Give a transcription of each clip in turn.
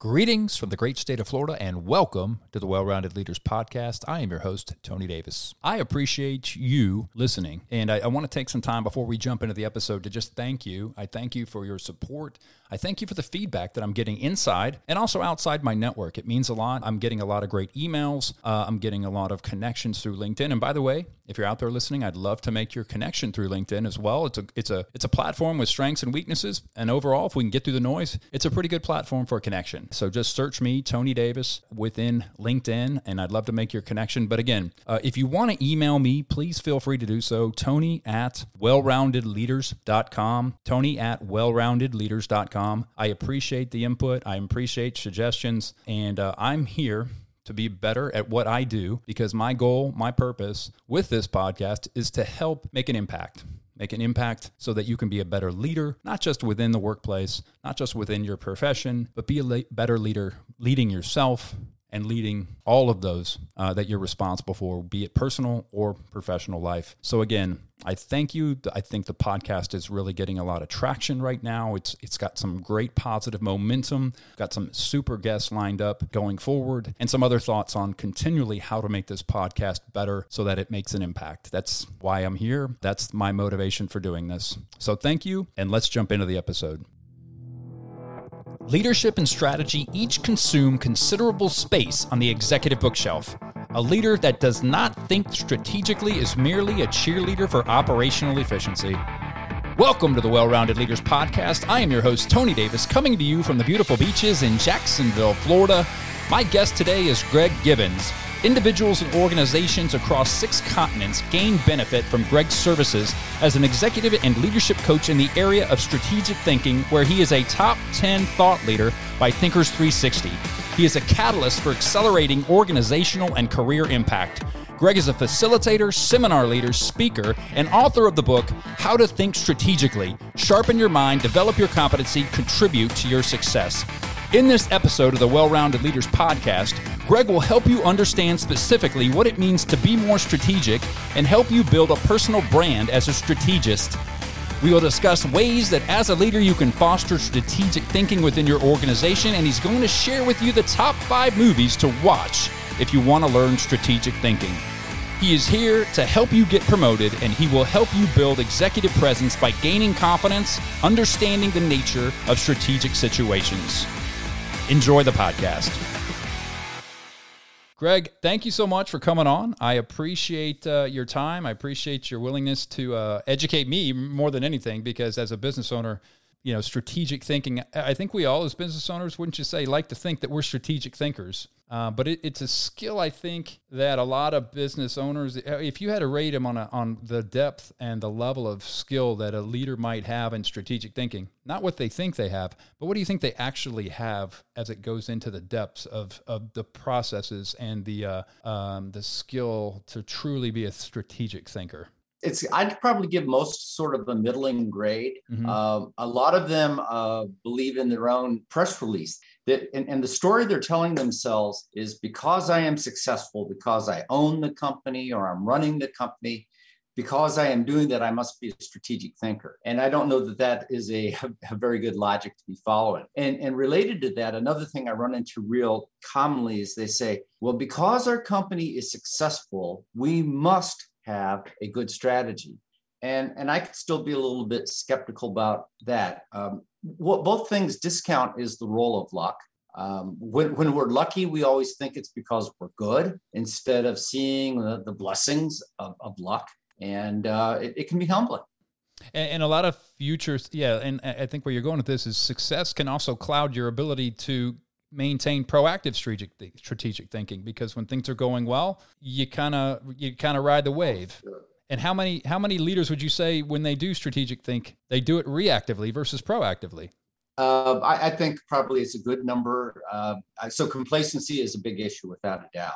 Greetings from the great state of Florida and welcome to the Well Rounded Leaders Podcast. I am your host, Tony Davis. I appreciate you listening, and I, I, want to take some time before we jump into the episode to just thank you. I thank you for your support. I thank you for the feedback that I'm getting inside and also outside my network. It means a lot. I'm getting a lot of great emails, uh, I'm getting a lot of connections through LinkedIn. And by the way, if you're out there listening, I'd love to make your connection through LinkedIn as well. It's a it's a it's a platform with strengths and weaknesses, and overall, if we can get through the noise, it's a pretty good platform for a connection. So just search me, Tony Davis, within LinkedIn, and I'd love to make your connection. But again, uh, if you want to email me, please feel free to do so. Tony at wellroundedleaders.com. Tony at wellroundedleaders.com. I appreciate the input. I appreciate suggestions, and uh, I'm here to be better at what I do because my goal, my purpose with this podcast is to help make an impact make an impact so that you can be a better leader, not just within the workplace, not just within your profession, but be a better leader leading yourself and leading all of those uh, that you're responsible for, be it personal or professional life. So again, I thank you. I think the podcast is really getting a lot of traction right now. It's it's got some great positive momentum. Got some super guests lined up going forward, and some other thoughts on continually how to make this podcast better so that it makes an impact. That's why I'm here. That's my motivation for doing this. So thank you, and let's jump into the episode. Leadership and strategy each consume considerable space on the executive bookshelf. A leader that does not think strategically is merely a cheerleader for operational efficiency. Welcome to the Well Rounded Leaders Podcast. I am your host, Tony Davis, coming to you from the beautiful beaches in Jacksonville, Florida. My guest today is Greg Githens. Individuals and organizations across six continents gain benefit from Greg's services as an executive and leadership coach in the area of strategic thinking, where he is a top 10 thought leader by Thinkers 360. He is a catalyst for accelerating organizational and career impact. Greg is a facilitator, seminar leader, speaker, and author of the book How to Think Strategically Sharpen Your Mind, Develop Your Competency, Contribute to Your Success. In this episode of the Well Rounded Leaders podcast, Greg will help you understand specifically what it means to be more strategic and help you build a personal brand as a strategist. We will discuss ways that as a leader you can foster strategic thinking within your organization, and he's going to share with you the top five movies to watch if you want to learn strategic thinking. He is here to help you get promoted, and he will help you build executive presence by gaining confidence, understanding the nature of strategic situations. Enjoy the podcast. Greg, thank you so much for coming on. I appreciate uh, your time. I appreciate your willingness to uh, educate me more than anything because as a business owner, you know, strategic thinking, I think we all as business owners, wouldn't you say, like to think that we're strategic thinkers. Uh, but it, it's a skill I think that a lot of business owners, uh, if you had to rate them on a, on the depth and the level of skill that a leader might have in strategic thinking, not what they think they have, but what do you think they actually have as it goes into the depths of, of the processes and the uh, um, the skill to truly be a strategic thinker? It's I'd probably give most sort of a middling grade. Mm-hmm. Uh, a lot of them uh, believe in their own press release that and, and the story they're telling themselves is because i am successful because i own the company or i'm running the company because i am doing that i must be a strategic thinker and i don't know that that is a, a very good logic to be following and, and related to that another thing i run into real commonly is they say well because our company is successful we must have a good strategy and and I could still be a little bit skeptical about that. Um, what both things discount is the role of luck. Um, when, when we're lucky, we always think it's because we're good instead of seeing the, the blessings of, of luck. And uh, it, it, can be humbling. And, and, a lot of futures, yeah. And I think where you're going with this is success can also cloud your ability to maintain proactive strategic strategic thinking because when things are going well, you kind of you kind of ride the wave. And how many how many leaders would you say when they do strategic think they do it reactively versus proactively? Uh, I, I, think probably it's a good number. Uh, so complacency is a big issue without a doubt.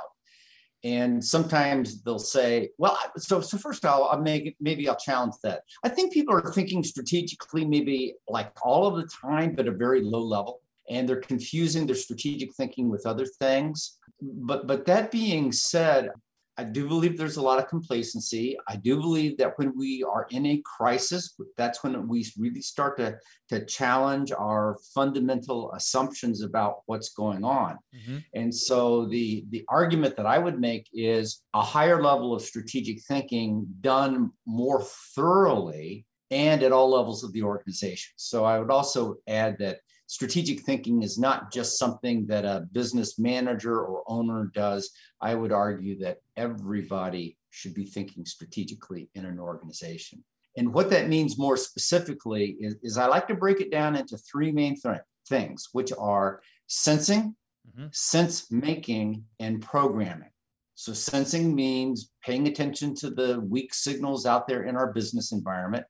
And sometimes they'll say, "Well, so so first I'll, I'll make it, maybe I'll challenge that." I think people are thinking strategically, maybe like all of the time, but a very low level, and they're confusing their strategic thinking with other things. But but that being said, I do believe there's a lot of complacency. I do believe that when we are in a crisis, that's when we really start to, to challenge our fundamental assumptions about what's going on. Mm-hmm. And so the, the argument that I would make is a higher level of strategic thinking done more thoroughly and at all levels of the organization. So I would also add that strategic thinking is not just something that a business manager or owner does. I would argue that everybody should be thinking strategically in an organization. And what that means more specifically is, is I like to break it down into three main th- things, which are sensing, mm-hmm. sense making, and programming. So, sensing means paying attention to the weak signals out there in our business environment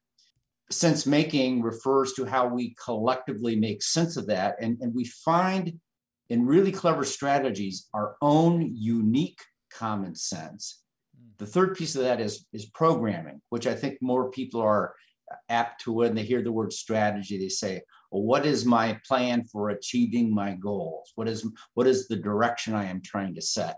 sense making refers to how we collectively make sense of that. And, and we find in really clever strategies our own unique common sense. The third piece of that is, is programming, which I think more people are apt to when they hear the word strategy. They say, well, what is my plan for achieving my goals? What is, what is the direction I am trying to set?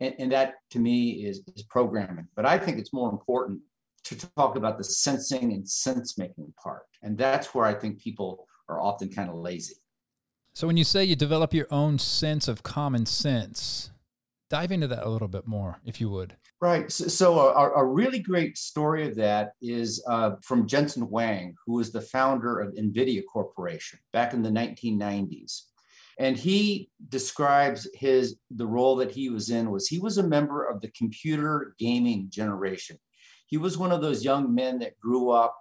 And, and that to me is, is programming. But I think it's more important to talk about the sensing and sense making part. And that's where I think people are often kind of lazy. So when you say you develop your own sense of common sense, dive into that a little bit more, if you would. Right. So, so a, a, really great story of that is uh, from Jensen Huang, who was the founder of NVIDIA Corporation back in the 1990s. And he describes his the role that he was in was he was a member of the computer gaming generation he was one of those young men that grew up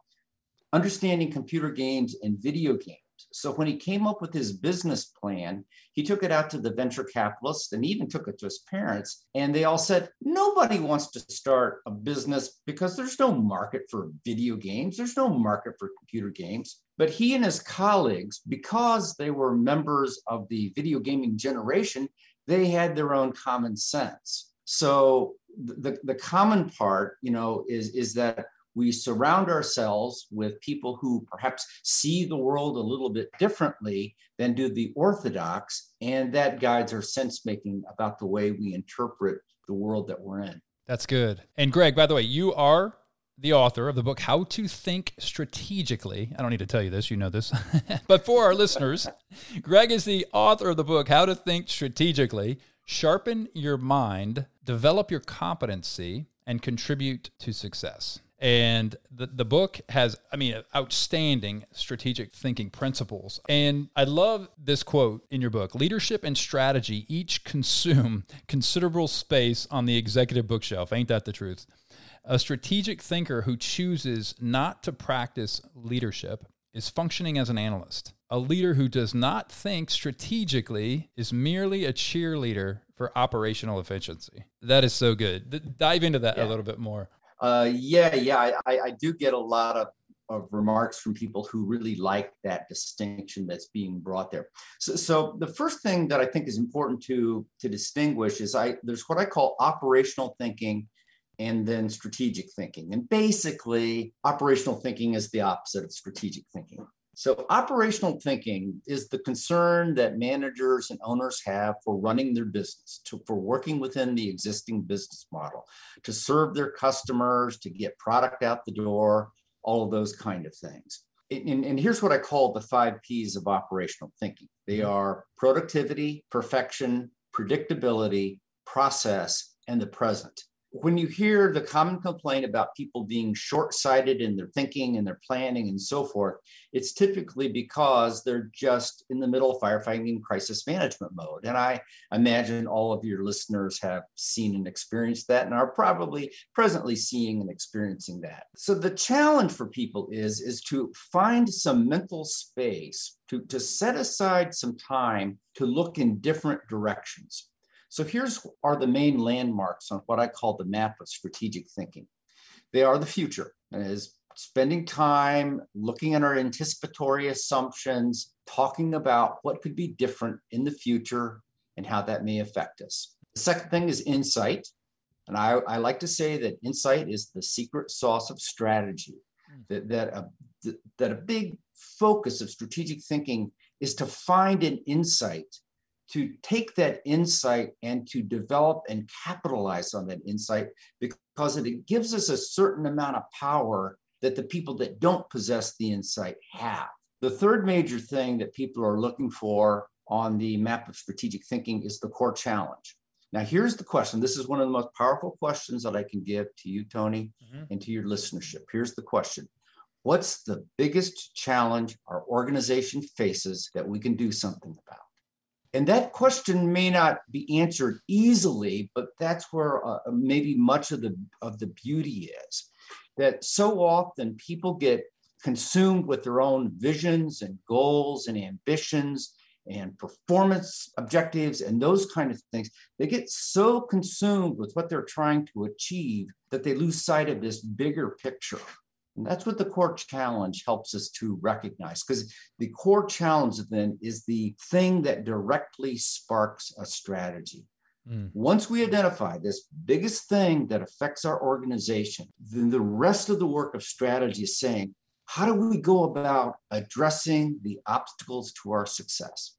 understanding computer games and video games. So when he came up with his business plan, he took it out to the venture capitalists and even took it to his parents. And they all said, nobody wants to start a business because there's no market for video games, there's no market for computer games. But he and his colleagues, because they were members of the video gaming generation, they had their own common sense. So the, the common part, you know, is, is that we surround ourselves with people who perhaps see the world a little bit differently than do the orthodox, and that guides our sense making about the way we interpret the world that we're in. That's good. And Greg, by the way, you are the author of the book How to Think Strategically. I don't need to tell you this, you know this. but for our listeners, Greg is the author of the book How to Think Strategically Sharpen your mind, develop your competency, and contribute to success. And the, the book has, I mean, outstanding strategic thinking principles. And I love this quote in your book Leadership and strategy each consume considerable space on the executive bookshelf. Ain't that the truth? A strategic thinker who chooses not to practice leadership is functioning as an analyst. A leader who does not think strategically is merely a cheerleader for operational efficiency. That is so good. D- dive into that yeah. a little bit more. Uh, yeah, yeah, I, I do get a lot of, of remarks from people who really like that distinction that's being brought there. So, so the first thing that I think is important to to distinguish is I there's what I call operational thinking and then strategic thinking. And basically, operational thinking is the opposite of strategic thinking. So, operational thinking is the concern that managers and owners have for running their business, to, for working within the existing business model, to serve their customers, to get product out the door, all of those kind of things. And, and here's what I call the five P's of operational thinking they mm-hmm. are productivity, perfection, predictability, process, and the present when you hear the common complaint about people being short sighted in their thinking and their planning and so forth, it's typically because they're just in the middle of firefighting crisis management mode. And I imagine all of your listeners have seen and experienced that and are probably presently seeing and experiencing that. So the challenge for people is, is to find some mental space to, to set aside some time to look in different directions. So here's are the main landmarks on what I call the map of strategic thinking. They are the future, is spending time looking at our anticipatory assumptions, talking about what could be different in the future and how that may affect us. The second thing is insight. And I, I like to say that insight is the secret sauce of strategy, hmm. that, that, a, that a big focus of strategic thinking is to find an insight to take that insight and to develop and capitalize on that insight because it gives us a certain amount of power that the people that don't possess the insight have. The third major thing that people are looking for on the map of strategic thinking is the core challenge. Now, here's the question. This is one of the most powerful questions that I can give to you, Tony, mm-hmm. and to your listenership. Here's the question What's the biggest challenge our organization faces that we can do something about? And that question may not be answered easily, but that's where uh, maybe much of the, of the beauty is. That so often people get consumed with their own visions and goals and ambitions and performance objectives and those kind of things. They get so consumed with what they're trying to achieve that they lose sight of this bigger picture. And that's what the core challenge helps us to recognize because the core challenge then is the thing that directly sparks a strategy. Mm. Once we identify this biggest thing that affects our organization, then the rest of the work of strategy is saying, how do we go about addressing the obstacles to our success?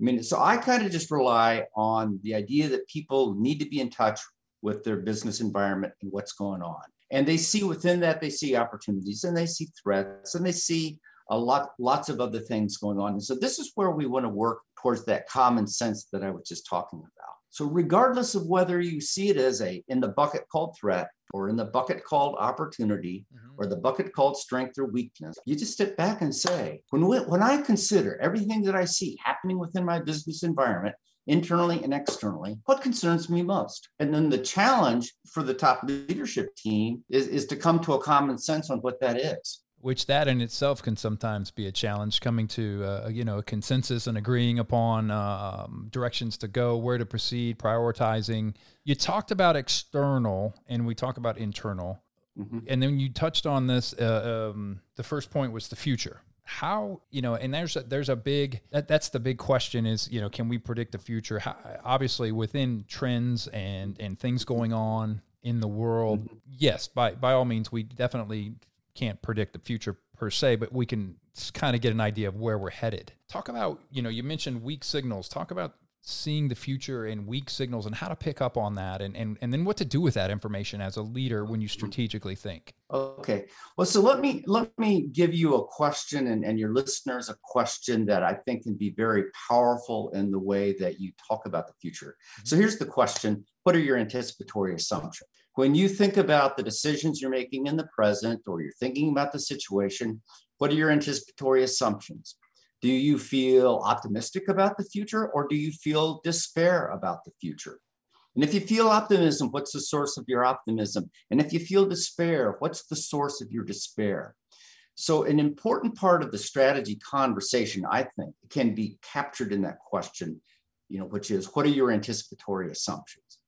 I mean, so I kind of just rely on the idea that people need to be in touch with their business environment and what's going on. And they see within that, they see opportunities and they see threats and they see a lot, lots of other things going on. And so this is where we want to work towards that common sense that I was just talking about. So regardless of whether you see it as a in the bucket called threat or in the bucket called opportunity mm-hmm. or the bucket called strength or weakness, you just step back and say, when, we, when I consider everything that I see happening within my business environment, internally and externally, what concerns me most? And then the challenge for the top leadership team is, is to come to a common sense on what that is which that in itself can sometimes be a challenge coming to uh, you know a consensus and agreeing upon um, directions to go where to proceed prioritizing you talked about external and we talk about internal mm-hmm. and then you touched on this uh, um, the first point was the future how you know and there's a, there's a big that, that's the big question is you know can we predict the future? How, obviously within trends and and things going on in the world mm-hmm. yes by by all means we definitely can't predict the future per se but we can kind of get an idea of where we're headed. Talk about you know you mentioned weak signals. Talk about seeing the future and weak signals and how to pick up on that and, and, and then what to do with that information as a leader when you strategically think. Okay. Well so let me let me give you a question and, and your listeners a question that i think can be very powerful in the way that you talk about the future. So mm-hmm. here's the question. What are your anticipatory assumptions? When you think about the decisions you're making in the present or you're thinking about the situation what are your anticipatory assumptions do you feel optimistic about the future or do you feel despair about the future? And if you feel optimism, what's the source of your optimism? And if you feel despair, what's the source of your despair? So, an important part of the strategy conversation, I think, can be captured in that question, you know, which is what are your anticipatory assumptions?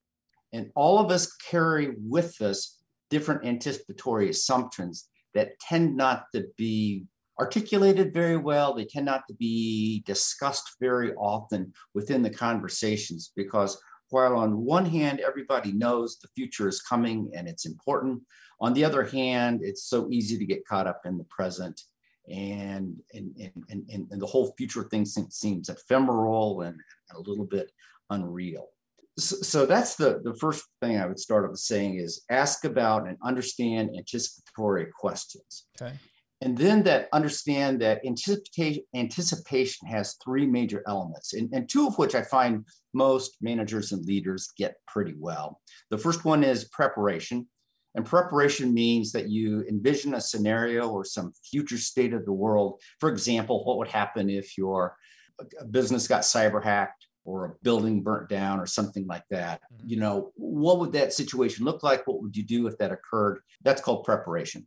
And all of us carry with us different anticipatory assumptions that tend not to be articulated very well. They tend not to be discussed very often within the conversations because while on one hand, everybody knows the future is coming and it's important, on the other hand, it's so easy to get caught up in the present and, and, and, and, and the whole future thing seems ephemeral and, a little bit unreal. So, so, that's the, the first thing I would start off saying is ask about and understand anticipatory questions. Okay. And then that understand that anticipation, anticipation has three major elements, and, and two of which I find most managers and leaders get pretty well. The first one is preparation. And preparation means that you envision a scenario or some future state of the world. For example, what would happen if your business got cyber hacked or a building burnt down or something like that? Mm-hmm. You know, what would that situation look like? What would you do if that occurred? That's called preparation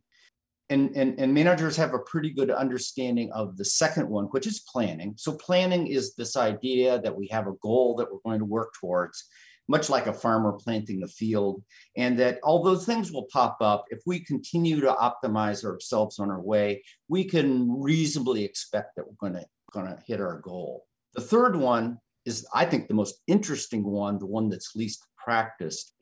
and, and, and managers have a pretty good understanding of the second one, which is planning. So, planning is this idea that we have a goal that we're going to work towards, much like a farmer planting the field. And that although things will pop up, if we continue to optimize ourselves on our way, we can reasonably expect that we're going to, going to hit our goal. The third one is, I think, the most interesting one, the one that's least practiced,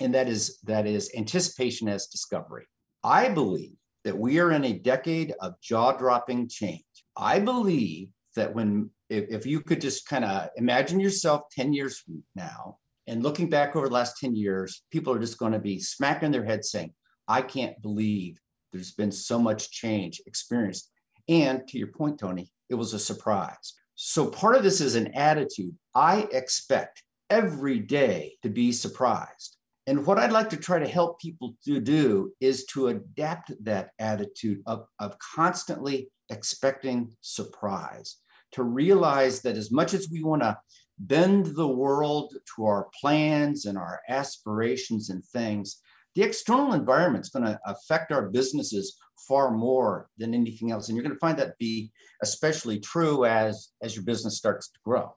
and that is that is anticipation as discovery. I believe that we are in a decade of jaw dropping change. I believe that when if, if you could just kind of imagine yourself 10 years from now and looking back over the last 10 years, people are just going to be smacking their head saying, I can't believe there's been so much change experienced. And to your point, Tony, it was a surprise. So part of this is an attitude. I expect every day to be surprised. And what I'd like to try to help people to do is to adapt that attitude of, of constantly expecting surprise, to realize that as much as we want to bend the world to our plans and our aspirations and things, the external environment is going to affect our businesses far more than anything else. And you're going to find that be especially true as as your business starts to grow.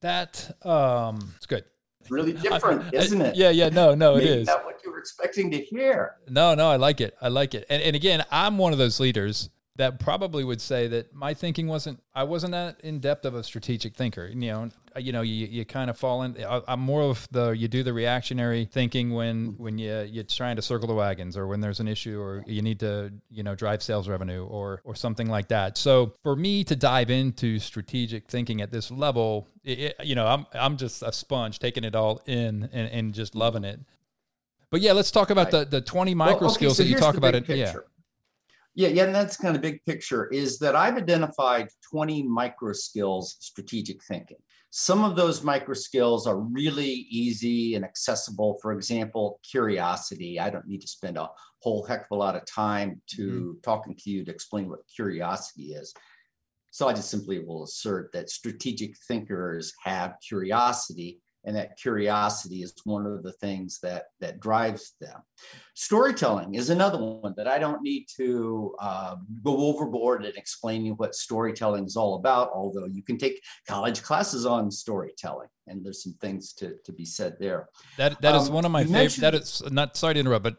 That um, it's good. Really different, isn't it? Yeah, yeah, no, no, it is. Not what you were expecting to hear. No, no, I like it. I like it. And, and again, I'm one of those leaders that probably would say that my thinking wasn't I wasn't that in depth of a strategic thinker. You know, uh, you know, you, you kind of fall in. I'm more of the you do the reactionary thinking when when you you're trying to circle the wagons or when there's an issue or you need to you know drive sales revenue or or something like that. So for me to dive into strategic thinking at this level, it, you know, I'm I'm just a sponge taking it all in and, and just loving it. But yeah, let's talk about right. the the 20 micro well, okay, skills so that you talk about it. Yeah. Yeah, yeah, and that's kind of big picture is that I've identified 20 micro skills strategic thinking. Some of those micro skills are really easy and accessible. For example, curiosity. I don't need to spend a whole heck of a lot of time to mm-hmm. talking to you to explain what curiosity is. So I just simply will assert that strategic thinkers have curiosity and that curiosity is one of the things that that drives them storytelling is another one that i don't need to uh, go overboard in explaining what storytelling is all about although you can take college classes on storytelling and there's some things to, to be said there that that um, is one of my favorite that is not sorry to interrupt but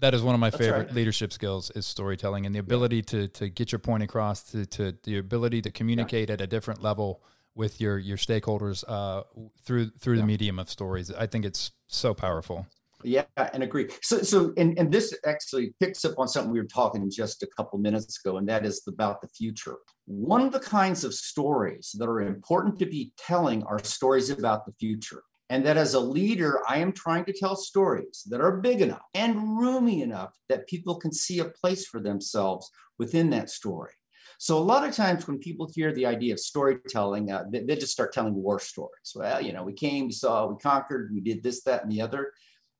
that is one of my favorite right. leadership skills is storytelling and the ability to to get your point across to, to the ability to communicate yeah. at a different level with your your stakeholders uh, through through yeah. the medium of stories. I think it's so powerful. Yeah, and agree. So, so, and, and this actually picks up on something we were talking just a couple minutes ago, and that is about the future. One of the kinds of stories that are important to be telling are stories about the future. And that as a leader, I am trying to tell stories that are big enough and roomy enough that people can see a place for themselves within that story. So a lot of times when people hear the idea of storytelling, uh, they, they, just start telling war stories. Well, you know, we came, we saw, we conquered, we did this, that, and the other.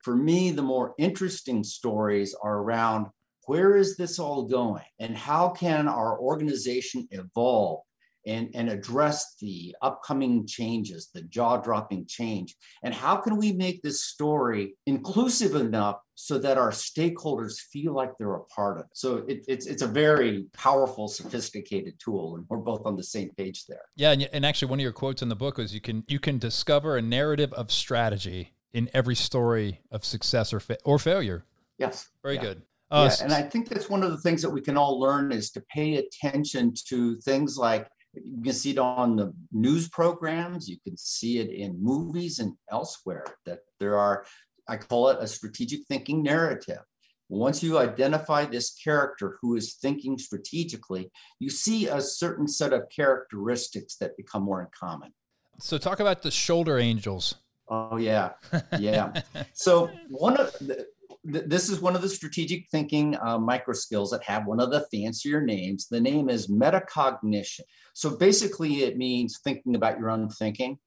For me, the more interesting stories are around where is this all going and how can our organization evolve and, and address the upcoming changes, the jaw dropping change? And how can we make this story inclusive enough so that our stakeholders feel like they're a part of it? So it, it's, it's a very powerful, sophisticated tool, and we're both on the same page there. Yeah. And, and actually, one of your quotes in the book was you can, you can discover a narrative of strategy in every story of success or, fa- or failure. Yes. Very yeah. good. Uh, yeah, and I think that's one of the things that we can all learn is to pay attention to things like you can see it on the news programs, you can see it in movies and elsewhere that there are, I call it a strategic thinking narrative. Once you identify this character who is thinking strategically, you see a certain set of characteristics that become more in common. So, talk about the shoulder angels. Oh, yeah. Yeah. so, one of the, this is one of the strategic thinking uh, micro skills that have one of the fancier names. The name is metacognition. So basically, it means thinking about your own thinking.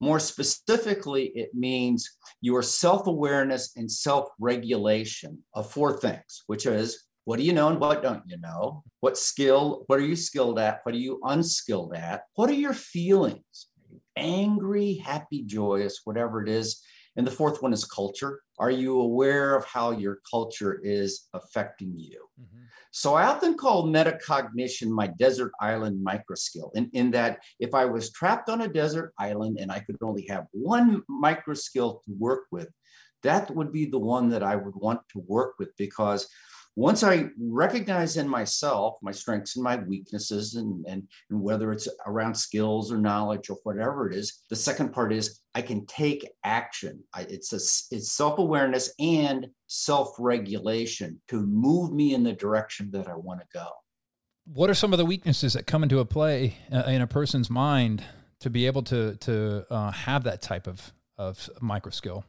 More specifically, it means your self awareness and self regulation of four things, which is what do you know and what don't you know? What skill, what are you skilled at? What are you unskilled at? What are your feelings? Angry, happy, joyous, whatever it is. And the fourth one is culture. Are you aware of how your culture is affecting you? Mm-hmm. So I often call metacognition my desert island microskill, in, in that if I was trapped on a desert island and I could only have one microskill to work with, that would be the one that I would want to work with because once I recognize in myself my strengths and my weaknesses, and, and, and whether it's around skills or knowledge or whatever it is, the second part is I can take action. I, it's a, it's self awareness and self regulation to move me in the direction that I want to go. What are some of the weaknesses that come into a play uh, in a person's mind to be able to to uh, have that type of of micro skill?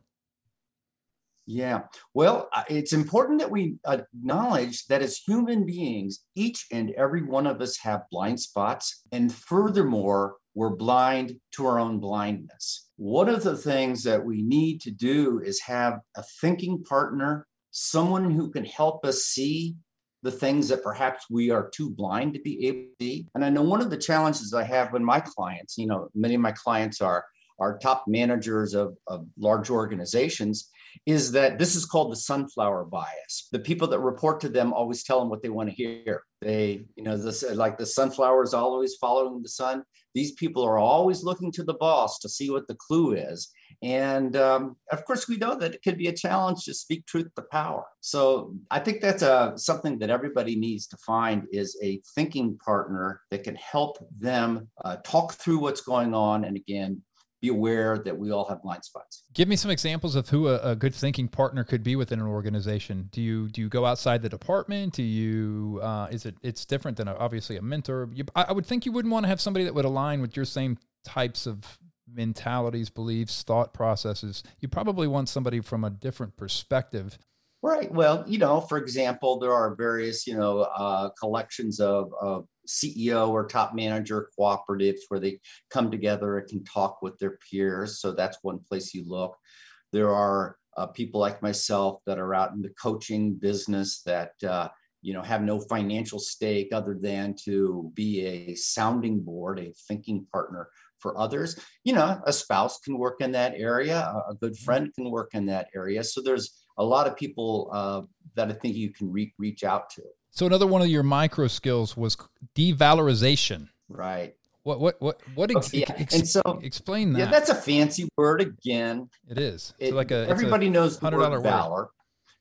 Yeah. Well, uh, it's important that we acknowledge that as human beings, each and every one of us have blind spots. And furthermore, we're blind to our own blindness. One of the things that we need to do is have a thinking partner, someone who can help us see the things that perhaps we are too blind to be able to see. And I know one of the challenges I have when my clients, you know, many of my clients are are top managers of, of large organizations is that this is called the sunflower bias. The people that report to them always tell them what they want to hear. They, you know, this like the sunflower is always following the sun. These people are always looking to the boss to see what the clue is. And um, of course, we know that it could be a challenge to speak truth to power. So I think that's a, uh, something that everybody needs to find is a thinking partner that can help them uh, talk through what's going on. And again, be aware that we all have blind spots. Give me some examples of who a, a, good thinking partner could be within an organization. Do you do you go outside the department? Do you uh, is it it's different than a, obviously a mentor? You, I, I would think you wouldn't want to have somebody that would align with your same types of mentalities, beliefs, thought processes. You probably want somebody from a different perspective. Right. Well, you know, for example, there are various, you know, uh, collections of, of CEO or top manager cooperatives where they come together and can talk with their peers. So that's one place you look. There are uh, people like myself that are out in the coaching business that uh, you know have no financial stake other than to be a sounding board, a thinking partner for others. You know, a spouse can work in that area, a good mm-hmm. friend can work in that area. So there's a lot of people uh, that I think you can re- reach out to. So another one of your micro skills was devalorization. Right. What what what what ex- yeah. ex- and so explain that. Yeah, that's a fancy word again. It is. It, like a everybody a knows the word valor. Word.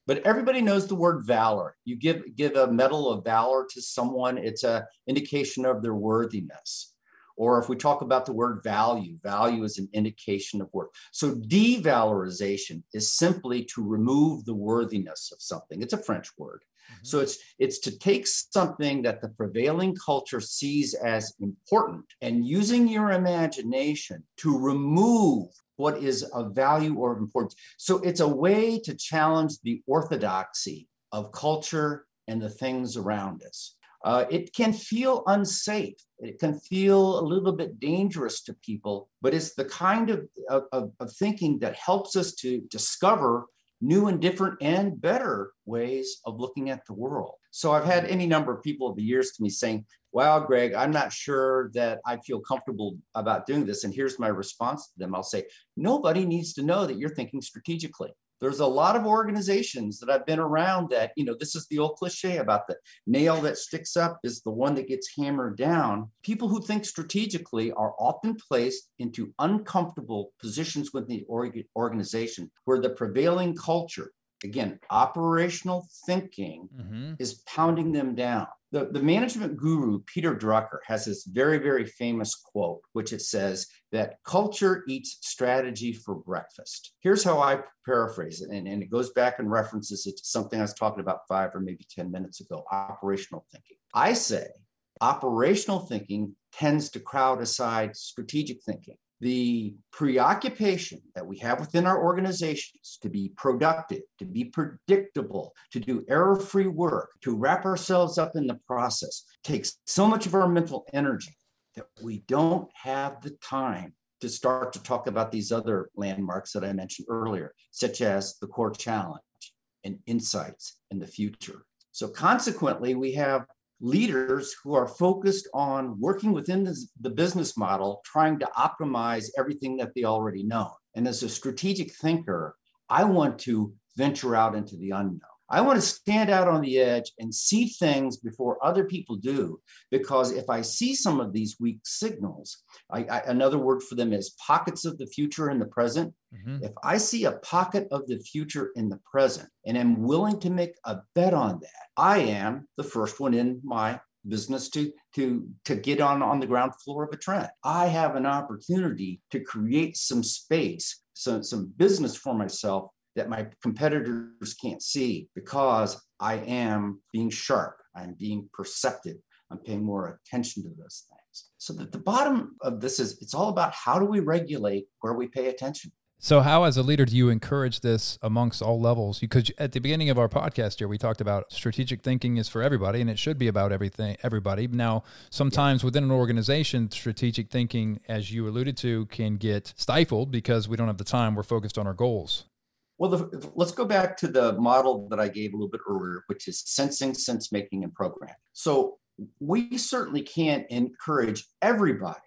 But everybody knows the word valor. You give give a medal of valor to someone, it's a indication of their worthiness. Or if we talk about the word value, value is an indication of worth. So devalorization is simply to remove the worthiness of something. It's a French word. Mm-hmm. So it's it's to take something that the prevailing culture sees as important and using your imagination to remove what is of value or of importance. So it's a way to challenge the orthodoxy of culture and the things around us. Uh, it can feel unsafe. It can feel a little bit dangerous to people, but it's the kind of, of, of thinking that helps us to discover new and different and better ways of looking at the world. So I've had any number of people over the years to me saying, Well, Greg, I'm not sure that I feel comfortable about doing this. And here's my response to them I'll say, Nobody needs to know that you're thinking strategically there's a lot of organizations that I've been around that, you know, this is the old cliche about the nail that sticks up is the one that gets hammered down. People who think strategically are often placed into uncomfortable positions within the organization where the prevailing culture, again, operational thinking, mm-hmm. is pounding them down the, the management guru Peter Drucker has this very, very famous quote, which it says that culture eats strategy for breakfast. Here's how I paraphrase it, and, and it goes back and references it to something I was talking about five or maybe 10 minutes ago operational thinking. I say operational thinking tends to crowd aside strategic thinking the preoccupation that we have within our organizations to be productive, to be predictable, to do error free work, to wrap ourselves up in the process takes so much of our mental energy that we don't have the time to start to talk about these other landmarks that I mentioned earlier, such as the core challenge and insights in the future. So, consequently, we have leaders who are focused on working within the business model, trying to optimize everything that they already know. And as a strategic thinker, I want to venture out into the unknown. I want to stand out on the edge and see things before other people do, because if I see some of these weak signals, I, I, another word for them is pockets of the future in the present. Mm-hmm. If I see a pocket of the future in the present and am willing to make a bet on that, I am the first one in my business to to to get on on the ground floor of a trend. I have an opportunity to create some space, some some business for myself that my competitors can't see because I am being sharp, I'm being perceptive, I'm paying more attention to those things. So that the bottom of this is it's all about how do we regulate where we pay attention. So, how, as a leader, do you encourage this amongst all levels? Because at the beginning of our podcast here, we talked about strategic thinking is for everybody, and it should be about everything, everybody. Now, sometimes within an organization, strategic thinking, as you alluded to, can get stifled because we don't have the time. We're focused on our goals. Well, the, let's go back to the model that I gave a little bit earlier, which is sensing, sense making, and programming. So, we certainly can't encourage everybody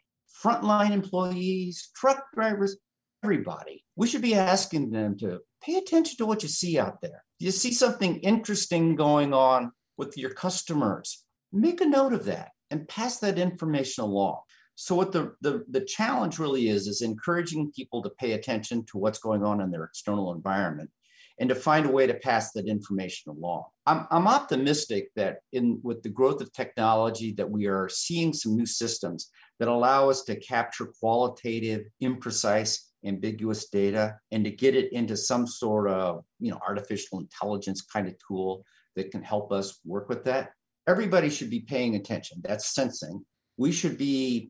frontline employees, truck drivers, everybody. We should be asking them to pay attention to what you see out there. You see something interesting going on with your customers, make a note of that and pass that information along. So what the, the, the challenge really is, is encouraging people to pay attention to what's going on in their external environment and to find a way to pass that information along. I'm, I'm optimistic that in with the growth of technology that we are seeing some new systems that allow us to capture qualitative, imprecise, ambiguous data and to get it into some sort of you know artificial intelligence kind of tool that can help us work with that. Everybody should be paying attention. That's sensing we should be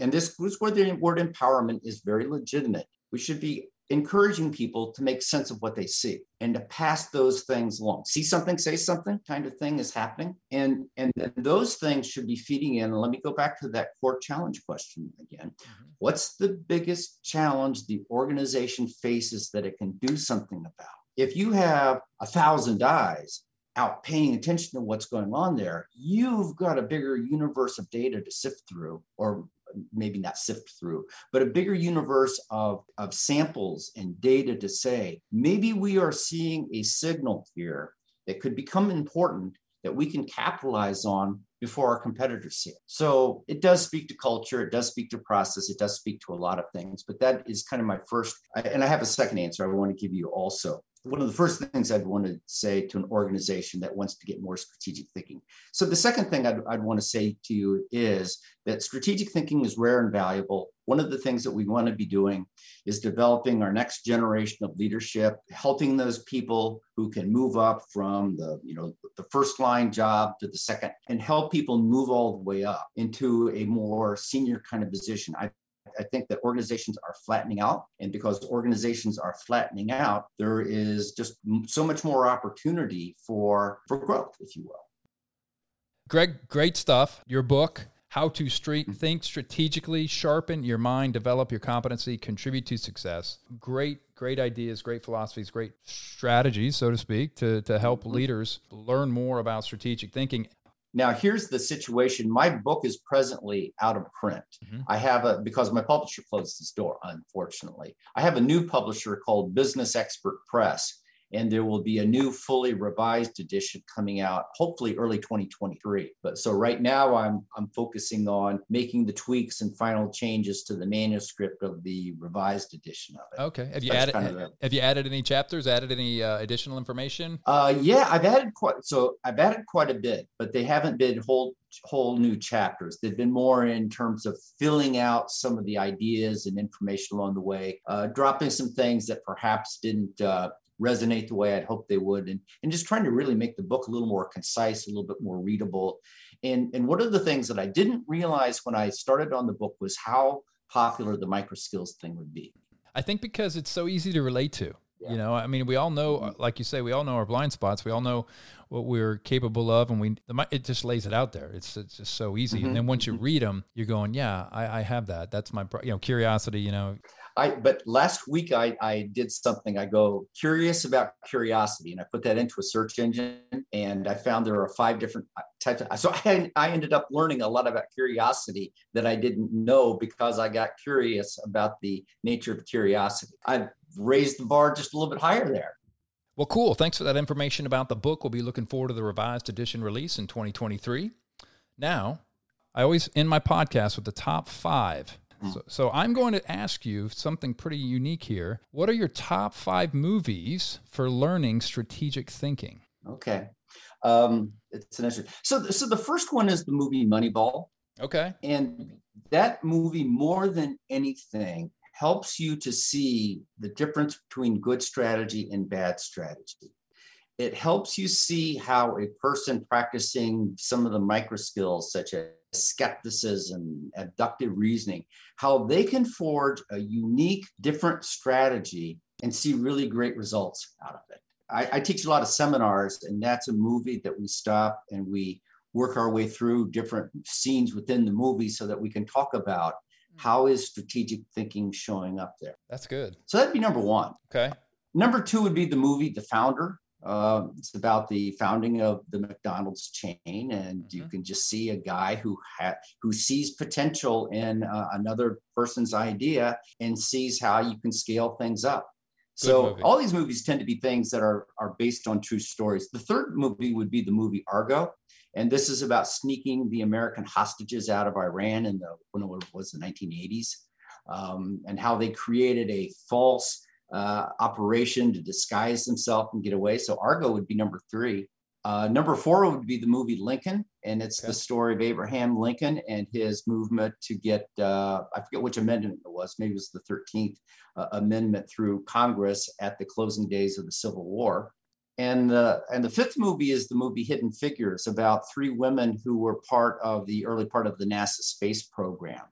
and this is where the word empowerment is very legitimate. We should be encouraging people to make sense of what they see and to pass those things along. See something say something kind of thing is happening. And and those things should be feeding in. And let me go back to that core challenge question again. Mm-hmm. what's the biggest challenge the organization faces that it can do something about? If you have a thousand eyes out paying attention to what's going on there, you've got a bigger universe of data to sift through, or maybe not sift through, but a bigger universe of, of samples and data to say, maybe we are seeing a signal here that could become important that we can capitalize on before our competitors see it. So it does speak to culture, it does speak to process, it does speak to a lot of things, but that is kind of my first, and I have a second answer I want to give you also one of the first things I'd want to say to an organization that wants to get more strategic thinking. So the second thing I'd, I'd, want to say to you is that strategic thinking is rare and valuable. One of the things that we want to be doing is developing our next generation of leadership, helping those people who can move up from the, you know, the first line job to the second and help people move all the way up into a more senior kind of position. I I think that organizations are flattening out. And because organizations are flattening out, there is just so much more opportunity for, for growth, if you will. Greg, great stuff. Your book, How to Street mm-hmm. Think Strategically, Sharpen Your Mind, Develop Your Competency, Contribute to Success. Great, great ideas, great philosophies, great strategies, so to speak, to, to help mm-hmm. leaders learn more about strategic thinking. Now, here's the situation. My book is presently out of print. Mm-hmm. I have a, because my publisher closed its door, unfortunately. I have a new publisher called Business Expert Press and there will be a new fully revised edition coming out hopefully early 2023 but so right now i'm i'm focusing on making the tweaks and final changes to the manuscript of the revised edition of it. Okay. Have you added kind of have you added any chapters added any uh, additional information? Uh, yeah i've added quite so i've added quite a bit but they haven't been whole whole new chapters. They've been more in terms of filling out some of the ideas and information along the way, uh, dropping some things that perhaps didn't uh, resonate the way I'd hoped they would, and, and just trying to really make the book a little more concise, a little bit more readable. And, and one of the things that I didn't realize when I started on the book was how popular the micro skills thing would be. I think because it's so easy to relate to. Yeah. You know, I mean, we all know, mm-hmm. like you say, we all know our blind spots. We all know what we're capable of, and we it just lays it out there. It's it's just so easy. Mm-hmm. And then once you mm-hmm. read them, you're going, yeah, I, I have that. That's my you know curiosity. You know, I but last week I I did something. I go curious about curiosity, and I put that into a search engine, and I found there are five different uh, types. Of, so I I ended up learning a lot about curiosity that I didn't know because I got curious about the nature of curiosity. I raised the bar just a little bit higher there. Well, cool. Thanks for that information about the book. We'll be looking forward to the revised edition release in 2023. Now, I always end my podcast with the top five so, so, I'm going to ask you something pretty unique here. What are your top five movies for learning strategic thinking? Okay, um, it's an interesting. So, so the first one is the movie Moneyball. Okay, and that movie more than anything helps you to see the difference between good strategy and bad strategy. It helps you see how a person practicing some of the micro skills such as skepticism abductive reasoning how they can forge a unique different strategy and see really great results out of it. I, I teach a lot of seminars and that's a movie that we stop and we work our way through different scenes within the movie so that we can talk about hmm. how is strategic thinking showing up there. That's good. So that'd be number one. Okay. Number two would be the movie the founder uh, it's about the founding of the McDonald's chain, and mm-hmm. you can just see a guy who ha- who sees potential in uh, another person's idea and sees how you can scale things up. Good so movie. all these movies tend to be things that are are based on true stories. The third movie would be the movie Argo, and this is about sneaking the American hostages out of Iran in the when it was the 1980s, um, and how they created a false uh, operation to disguise himself and get away. So Argo would be number three. Uh, number four would be the movie Lincoln, and it's okay. the story of Abraham Lincoln and his movement to get, uh, I forget which amendment it was, maybe it was the 13th uh, amendment through Congress at the closing days of the Civil War. And, the and the fifth movie is the movie Hidden Figures about three women who were part of the early part of the NASA space program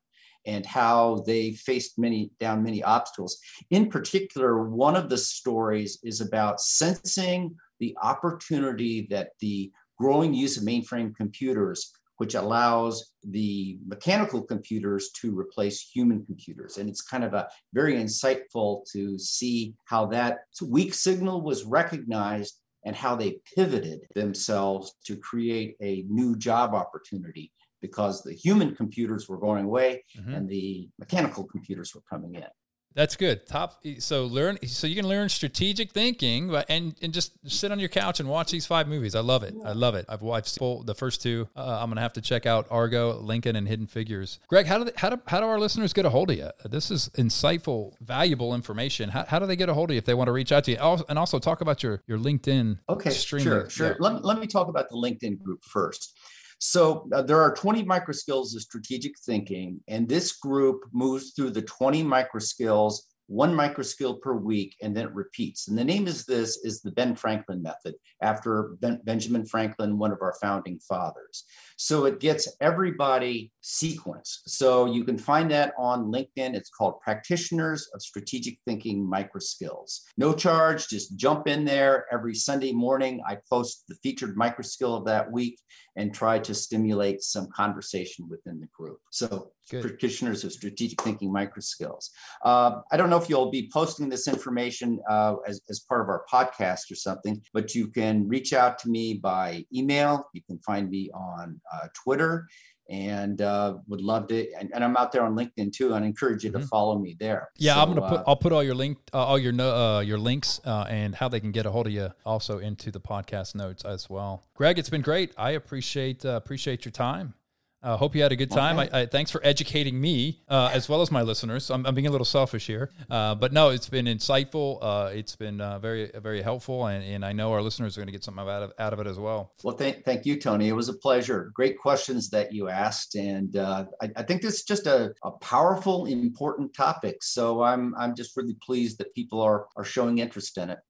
and how they faced many down many obstacles. In particular, one of the stories is about sensing the opportunity that the growing use of mainframe computers which allows the mechanical computers to replace human computers. And it's kind of a very insightful to see how that weak signal was recognized and how they pivoted themselves to create a new job opportunity because the human computers were going away mm-hmm. and the mechanical computers were coming in. That's good. Top. So learn. So you can learn strategic thinking, but and and just sit on your couch and watch these five movies. I love it. I love it. I've watched the first two. Uh, I'm gonna have to check out Argo, Lincoln, and Hidden Figures. Greg, how do they, how do how do our listeners get a hold of you? This is insightful, valuable information. How, how do they get a hold of you if they want to reach out to you? And also talk about your your LinkedIn. Okay, sure, sure. Yeah. Let, let me talk about the LinkedIn group first. So uh, there are 20 micro skills of strategic thinking, and this group moves through the 20 micro skills one micro skill per week, and then it repeats. And the name is this is the Ben Franklin method after ben, Benjamin Franklin, one of our founding fathers. So it gets everybody sequenced. So you can find that on LinkedIn. It's called Practitioners of Strategic Thinking Micro Skills. No charge, just jump in there every Sunday morning. I post the featured micro skill of that week and try to stimulate some conversation within the group. So Good. practitioners of strategic thinking micro skills. Uh, I don't know if you'll be posting this information uh, as, as part of our podcast or something, but you can reach out to me by email. You can find me on uh, Twitter and uh, would love to. And, and, I'm out there on LinkedIn too, and I encourage you mm-hmm. to follow me there. Yeah, so, I'm gonna put uh, I'll put all your link uh, all your uh, your links uh, and how they can get a hold of you also into the podcast notes as well. Greg, it's been great. I appreciate uh, appreciate your time. I uh, hope you had a good time. I, I, thanks for educating me uh, as well as my listeners. I'm, I'm being a little selfish here, uh, but no, it's been insightful. Uh, it's been uh, very very helpful, and, and I know our listeners are going to get something out of out of it as well. Well, thank thank you, Tony. It was a pleasure. Great questions that you asked, and uh, I, I, think this is just a, a powerful, important topic. So I'm I'm just really pleased that people are are showing interest in it.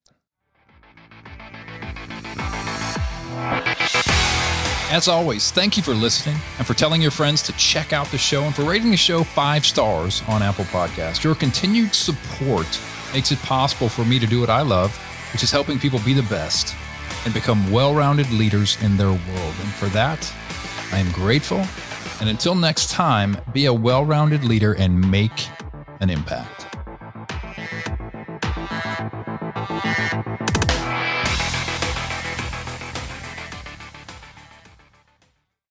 As always, thank you for listening and for telling your friends to check out the show and for rating the show five stars on Apple Podcast. Your continued support makes it possible for me to do what I love, which is helping people be the best and become well rounded leaders in their world. And for that, I am grateful. And until next time, be a well rounded leader and make an impact.